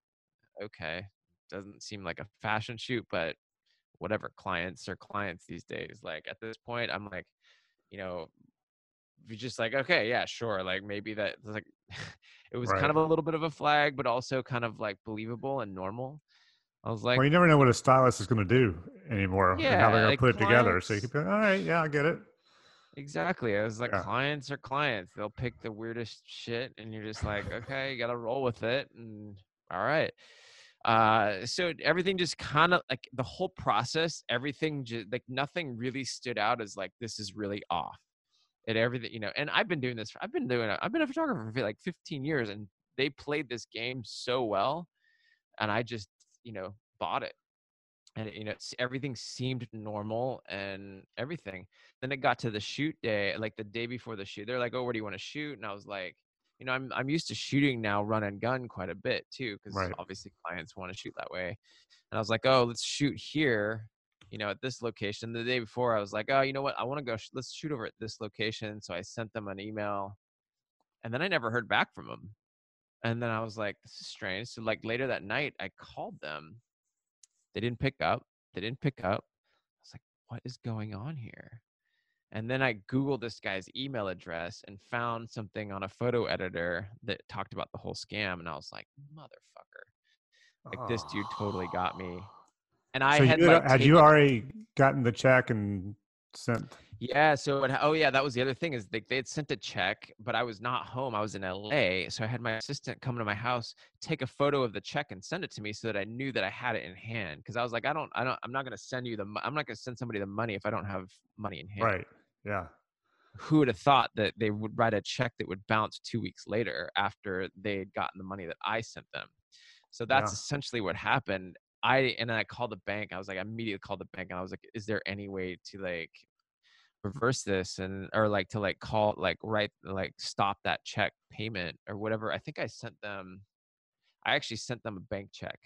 okay doesn't seem like a fashion shoot but whatever clients are clients these days like at this point i'm like you know you're just like okay yeah sure like maybe that like it was Right. kind of a little bit of a flag but also kind of like believable and normal i was like well, you never know what a stylist is going to do anymore and how they're going to like put it together. So you clients- can be like, all right, yeah, I get it. Exactly. I was like, Yeah. clients are clients. They'll pick the weirdest shit, and you're just like, okay, you got to roll with it. And all right. Uh, so everything just kind of like the whole process, everything just like nothing really stood out as like this is really off. It everything, you know. And I've been doing this. I've been doing. it. I've been a photographer for like 15 years, and they played this game so well, and I just, you know, bought it. And you know, everything seemed normal and everything then it got to the shoot day like the day before the shoot they're like oh where do you want to shoot and i was like you know i'm i'm used to shooting now run and gun quite a bit too because Right. obviously clients want to shoot that way. And i was like oh let's shoot here you know at this location. The day before i was like oh you know what? I want to go sh- let's shoot over at this location. So i sent them an email and then i never heard back from them and then i was like this is strange. So like later that night i called them. They didn't pick up they didn't pick up. I was like what is going on here and then I Googled this guy's email address and found something on a photo editor that talked about the whole scam. And I was like, motherfucker. Like this dude totally got me. And I so had you, like had you already gotten the check and sent? Yeah, so it, oh yeah, that was the other thing is they they had sent a check, but I was not home. I was in LA, so I had my assistant come to my house, take a photo of the check and send it to me so that I knew that I had it in hand. Because I was like, I don't, I don't, I'm not gonna send you the, I'm not gonna send somebody the money if I don't have money in hand. Right. Yeah. who would have thought that they would write a check that would bounce two weeks later after they had gotten the money that I sent them? So that's Yeah. essentially what happened. I and then I called the bank. I was like, I immediately called the bank and I was like, is there any way to like reverse this and or like to like call like write like stop that check payment or whatever. I think I sent them I actually sent them a bank check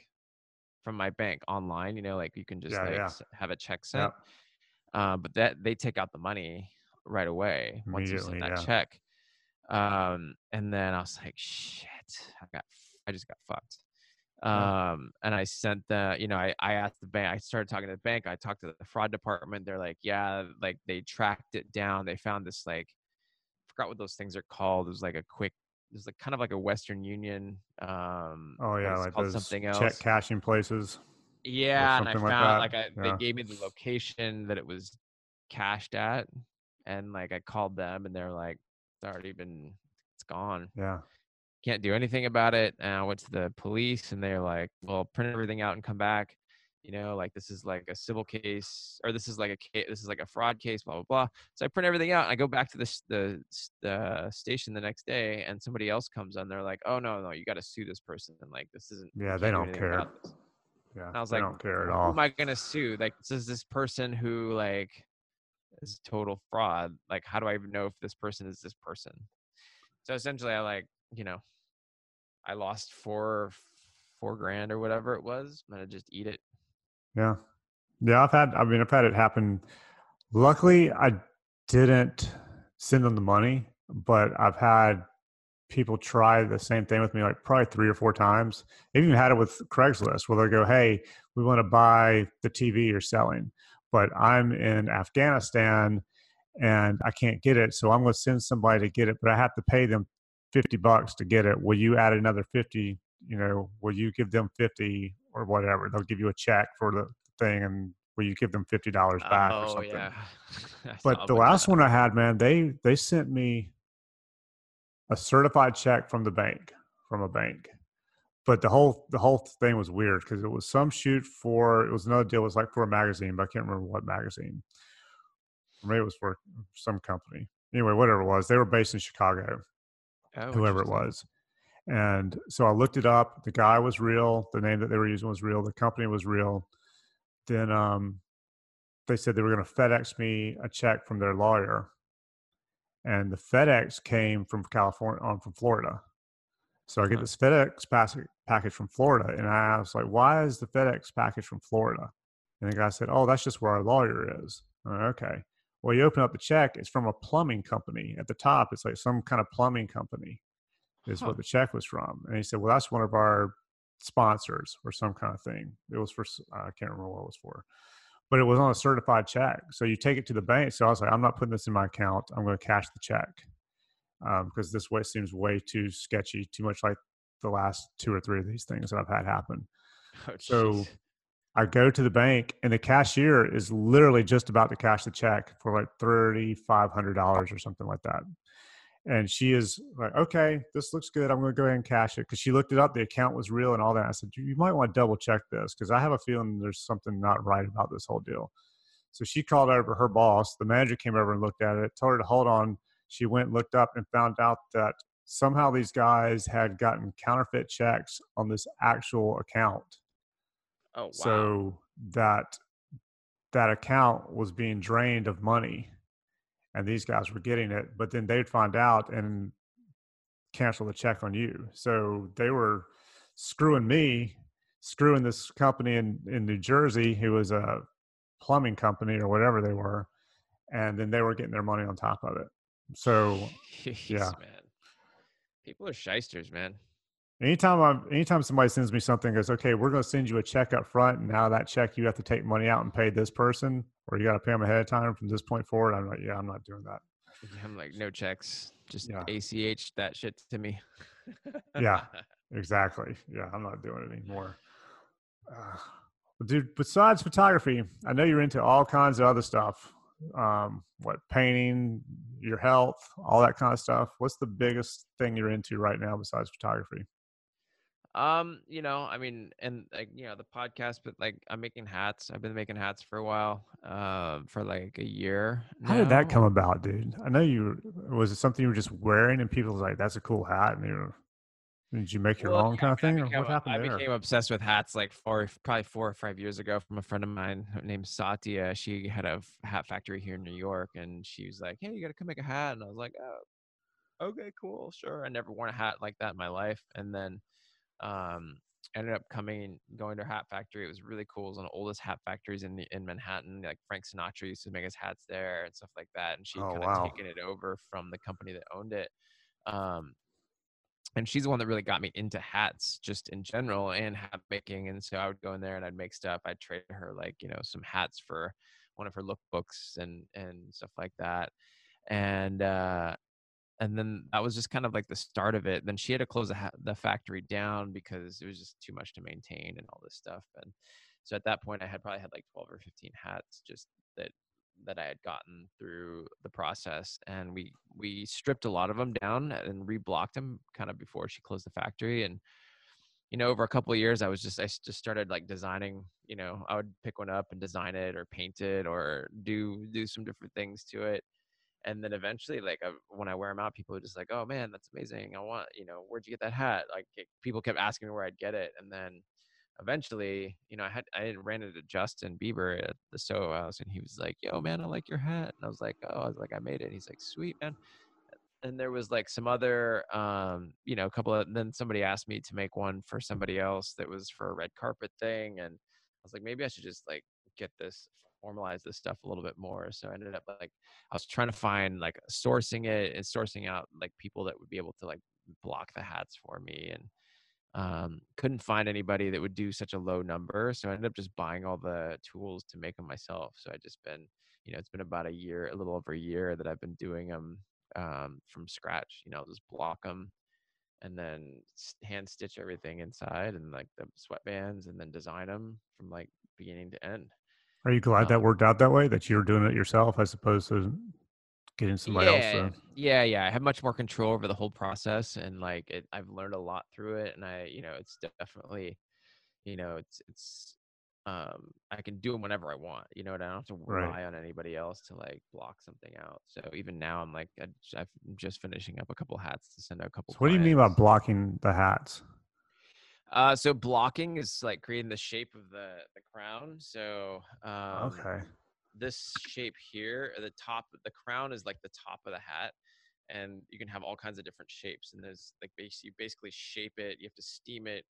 from my bank online, you know, like you can just Yeah, like yeah. have a check sent Yeah. uh, but that they take out the money right away once you send that check. Um, and then I was like, shit, I got, I just got fucked. Yeah. Um, and I sent the, you know, I, I asked the bank, I started talking to the bank, I talked to the fraud department. They're like, yeah, like they tracked it down. They found this, like, I forgot what those things are called. It was like a quick, it was like kind of like a Western Union. Um, Oh yeah, like called those something else check cashing places. Yeah, and I found like like, I, yeah. they gave me the location that it was cashed at, and like I called them, and they're like, "It's already been, it's gone. Yeah. Can't do anything about it." And I went to the police, and they're like, "Well, print everything out and come back." You know, like this is like a civil case, or this is like a case, this is like a fraud case, blah blah blah. So I print everything out, and I go back to the the the station the next day, and somebody else comes on. They're like, "Oh no, no, you got to sue this person." And like, this isn't. Yeah, they do don't care. Yeah. And I was like, don't care at all. who am I gonna sue? Like, this is this person who like is total fraud. Like, how do I even know if this person is this person? So essentially, I like, you know, I lost four four grand or whatever it was, and I just eat it. Yeah. Yeah, I've had I mean I've had it happen. Luckily I didn't send them the money, but I've had people try the same thing with me like probably three or four times. I've even had it with Craigslist where they go, Hey, we want to buy the TV you're selling, but I'm in Afghanistan and I can't get it. So I'm gonna send somebody to get it, but I have to pay them fifty bucks to get it. Will you add another fifty? You know, will you give them fifty or whatever? They'll give you a check for the thing and will you give them fifty dollars uh, back or oh something? yeah. But the last that. one I had, man, they they sent me a certified check from the bank, from a bank. But the whole the whole thing was weird because it was some shoot for it was another deal. It was like for a magazine, but I can't remember what magazine. Or maybe it was for some company. Anyway, whatever it was, they were based in Chicago Oh, whoever it was. And so I looked it up. The guy was real. The name that they were using was real. The company was real. Then um, they said they were going to FedEx me a check from their lawyer, and the FedEx came from California, um, from Florida. So I get this FedEx pass- package from Florida, and I was like, "Why is the FedEx package from Florida?" And the guy said, "Oh, that's just where our lawyer is." Like, okay. Well, you open up the check, it's from a plumbing company. At the top, it's like some kind of plumbing company is Huh. what the check was from. And he said, Well, that's one of our sponsors or some kind of thing. It was for, I can't remember what it was for, but it was on a certified check. So you take it to the bank. So I was like, I'm not putting this in my account. I'm going to cash the check um, because this way seems way too sketchy, too much like the last two or three of these things that I've had happen. Oh, So. I go to the bank and the cashier is literally just about to cash the check for like thirty five hundred dollars or something like that. And she is like, "Okay, this looks good. I'm going to go ahead and cash it." Because she looked it up, the account was real and all that. I said, "You might want to double check this because I have a feeling there's something not right about this whole deal." So she called over her boss. The manager came over and looked at it, told her to hold on. She went looked up and found out that somehow these guys had gotten counterfeit checks on this actual account oh wow. so that that account was being drained of money and these guys were getting it but then they'd find out and cancel the check on you so they were screwing me screwing this company in in new jersey who was a plumbing company or whatever they were and then they were getting their money on top of it so Jeez, yeah. man. People are shysters, man. Anytime I'm, anytime somebody sends me something, goes, okay, we're going to send you a check up front, and now that check you have to take money out and pay this person, or you got to pay them ahead of time from this point forward. I'm like, yeah, I'm not doing that. I'm like, no checks. Just Yeah. ACH that shit to me. Yeah. Exactly. Yeah, I'm not doing it anymore. Uh, dude, besides photography, I know you're into all kinds of other stuff. Um, what painting, your health, all that kind of stuff. What's the biggest thing you're into right now besides photography? Um, you know, I mean, and like you know, the podcast, but like I'm making hats. I've been making hats for a while, um, for like a year. How did that come about, dude? I know you was it something you were just wearing and people was like, "That's a cool hat," and you were, did you make your Well, own yeah, kind of thing, I or what happened I there? became obsessed with hats like four, probably four or five years ago from a friend of mine named Satya. She had a hat factory here in New York, and she was like, "Hey, you got to come make a hat," and I was like, "Oh, okay, cool, sure." I never worn a hat like that in my life, and then um, ended up coming going to a hat factory. It was really cool. It was one of the oldest hat factories in the, in Manhattan. Like Frank Sinatra used to make his hats there and stuff like that. And she Oh, kind of wow. taken it over from the company that owned it. Um, and she's the one that really got me into hats just in general and hat making. And so I would go in there and I'd make stuff. I'd trade her like, you know, some hats for one of her lookbooks and and stuff like that. And uh and then that was just kind of like the start of it. Then she had to close the, the factory down because it was just too much to maintain and all this stuff. And so at that point, I had probably had like twelve or fifteen hats just that that I had gotten through the process, and we we stripped a lot of them down and reblocked them kind of before she closed the factory. And you know, over a couple of years, I was just I just started like designing. You know, I would pick one up and design it or paint it or do do some different things to it and then eventually like I, when i wear them out people are just like oh man that's amazing i want you know where'd you get that hat? Like it, people kept asking me where i'd get it and then eventually you know i had i ran into justin bieber at the soho house and he was like yo man i like your hat and i was like oh i was like i made it and he's like sweet man. And there was like some other um you know a couple of then somebody asked me to make one for somebody else that was for a red carpet thing and i was like maybe i should just like get this formalize this stuff a little bit more so i ended up like i was trying to find like sourcing it and sourcing out like people that would be able to like block the hats for me and um couldn't find anybody that would do such a low number so i ended up just buying all the tools to make them myself so i just been you know it's been about a year a little over a year that i've been doing them um, from scratch. You know, just block them and then hand stitch everything inside and like the sweatbands and then design them from like beginning to end. Are you glad that um, worked out that way? That you're doing it yourself as opposed to getting somebody else yeah, to? yeah, yeah. I have much more control over the whole process and like it, I've learned a lot through it. And I, you know, it's definitely, you know, it's, it's, um, I can do them whenever I want, you know, and I don't have to Right. rely on anybody else to like block something out. So even now I'm like, I, am just finishing up a couple hats to send out a couple. So what do you mean by blocking the hats? Uh, so blocking is like creating the shape of the the crown. So um, okay. this shape here, at the top, the crown is like the top of the hat, and you can have all kinds of different shapes. And there's like basically you basically shape it. You have to steam it,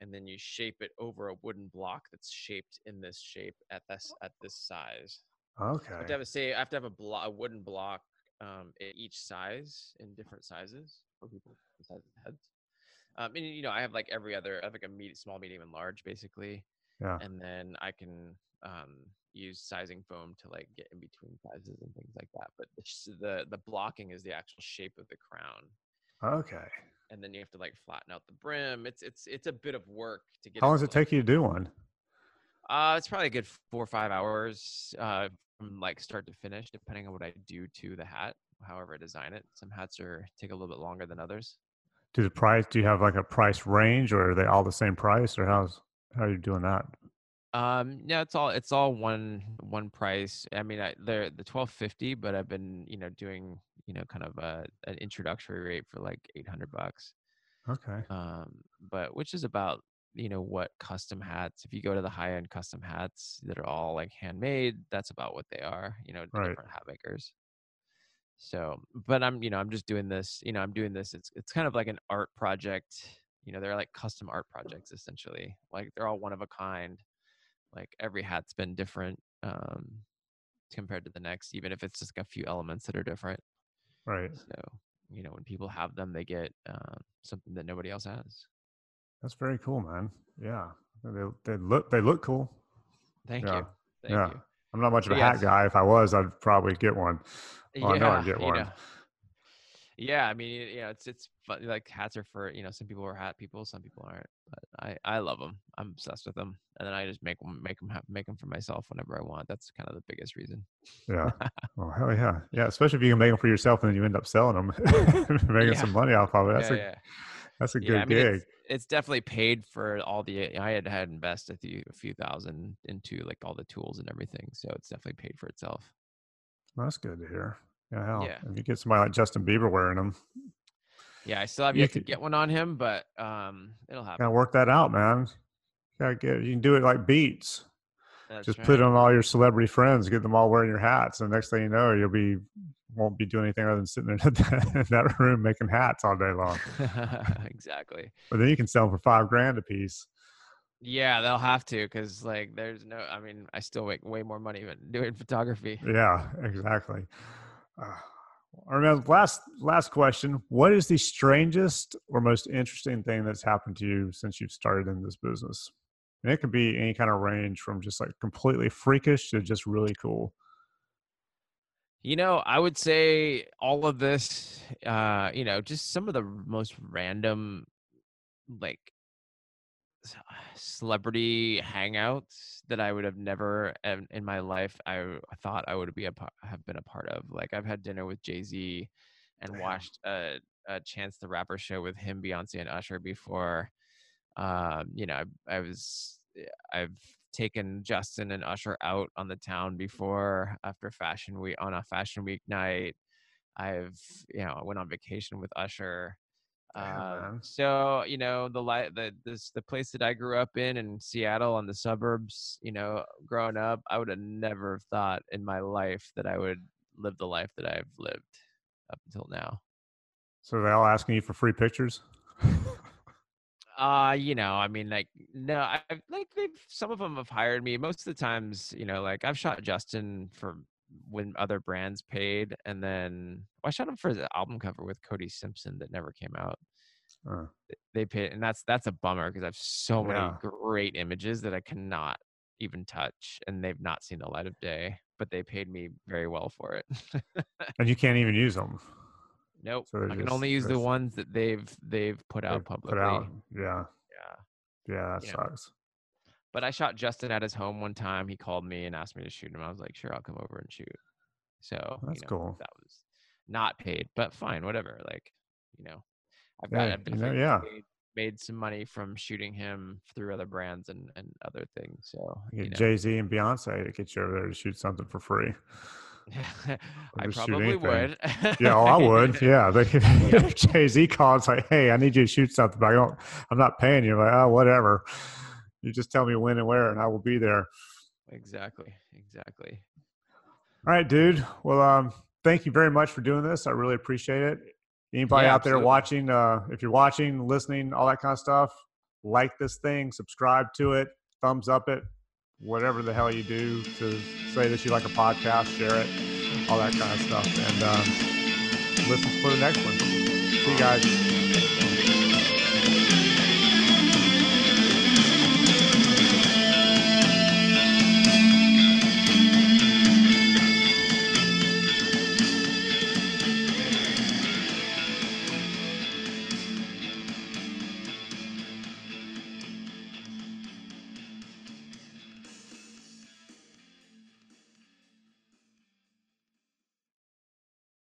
and then you shape it over a wooden block that's shaped in this shape at this at this size. I have to Okay. have a say. I have to have a block, a wooden block, um, in each size in different sizes for people the size of heads. Um, and you know, I have like every other, I have like a med- small, medium, and large, basically. Yeah. And then I can um, use sizing foam to like get in between sizes and things like that. But the the the blocking is the actual shape of the crown, Okay. and then you have to like flatten out the brim. It's it's it's a bit of work to get. How long does it take you to do one? Uh, it's probably a good four or five hours uh, from like start to finish, depending on what I do to the hat, however I design it. Some hats are take a little bit longer than others. Do the price? Do you have like a price range, or are they all the same price, or how's how are you doing that? Um, yeah, it's all it's all one one price. I mean, I, they're the twelve fifty, but I've been you know doing you know kind of a an introductory rate for like eight hundred bucks. Okay. Um, but which is about you know what custom hats. If you go to the high end custom hats that are all like handmade, that's about what they are. You know, Right. different hat makers. So, but I'm you know I'm just doing this. You know, I'm doing this. It's it's kind of like an art project. You know, they're like custom art projects essentially. Like they're all one of a kind like every hat's been different um compared to the next even if it's just like a few elements that are different Right. so you know when people have them they get uh, something that nobody else has That's very cool, man. Yeah. They they look they look cool. thank Yeah, you thank yeah. you I'm not much of a So, hat guy. If I was, I'd probably get one. Oh, I know I'd get you one. know. yeah i mean you know it's it's fun. like hats are for you know some people are hat people some people aren't but i i love them i'm obsessed with them and then i just make them make them make them for myself whenever i want that's kind of the biggest reason Yeah. Oh hell yeah. Yeah. Especially if you can make them for yourself and then you end up selling them, making Yeah. some money off of it. That's yeah, a yeah. That's a yeah, good I mean, gig. it's, it's definitely paid for all the. I had had invested a few, a few thousand into like all the tools and everything, so it's definitely paid for itself. That's good to hear. Yeah, hell. Yeah. If you get somebody like Justin Bieber wearing them, Yeah, I still have You yet to could- get one on him, but um, it'll happen. gotta work that out, man. Gotta get you can do it like beats. That's Just right. put on all your celebrity friends, get them all wearing your hats, and next thing you know, you'll be won't be doing anything other than sitting in that, in that room making hats all day long. exactly. But then you can sell them for five grand a piece. Yeah, they'll have to because like there's no. I mean, I still make way more money than doing photography. Yeah, exactly. Uh, all right, man, last last question. What is the strangest or most interesting thing that's happened to you since you've started in this business? And it could be any kind of range from just like completely freakish to just really cool. You know, I would say all of this, uh, you know, just some of the most random, like, celebrity hangouts that I would have never in, in my life I thought I would be a have been a part of. Like, I've had dinner with Jay Z, and Damn. watched a, a Chance the Rapper show with him, Beyonce, and Usher before. Um, you know, I, I was I've taken Justin and Usher out on the town before after fashion week on a fashion week night. I've you know I went on vacation with Usher. Uh, so you know the li- the this the place that I grew up in in Seattle on the suburbs. You know, growing up, I would have never thought in my life that I would live the life that I've lived up until now. So they're all asking you for free pictures? Uh, you know, I mean, like, no, I I've- like they've some of them have hired me. Most of the times, you know, like I've shot Justin for when other brands paid, and then I shot him for the album cover with Cody Simpson that never came out. Uh, They paid, and that's that's a bummer because I have so many Yeah. great images that I cannot even touch, and they've not seen the light of day. But they paid me very well for it. and you can't even use them. Nope, So I can just- only use the ones that they've they've put out publicly. Put out. Yeah. Yeah. Yeah, that Yeah. sucks. But I shot Justin at his home one time. He called me and asked me to shoot him. I was like, sure, I'll come over and shoot. So That's you know, cool. That was not paid, but fine, whatever. Like, you know, I've Yeah, got I've you know, yeah. made, made some money from shooting him through other brands and and other things. So You you know, Jay Z and Beyonce to get you over there to shoot something for free. I probably would. Yeah, oh, I would. Yeah, they, Jay Z calls like, "Hey, I need you to shoot something," but I don't. I'm not paying you. like, oh, whatever. You just tell me when and where, and I will be there. exactly, exactly. All right, dude. Well, um, thank you very much for doing this. I really appreciate it. Anybody Yeah, out there absolutely. watching, uh, if you're watching, listening, all that kind of stuff, like this thing, subscribe to it, thumbs up it, whatever the hell you do to say that you like a podcast, share it, all that kind of stuff. And um, listen for the next one. See you guys.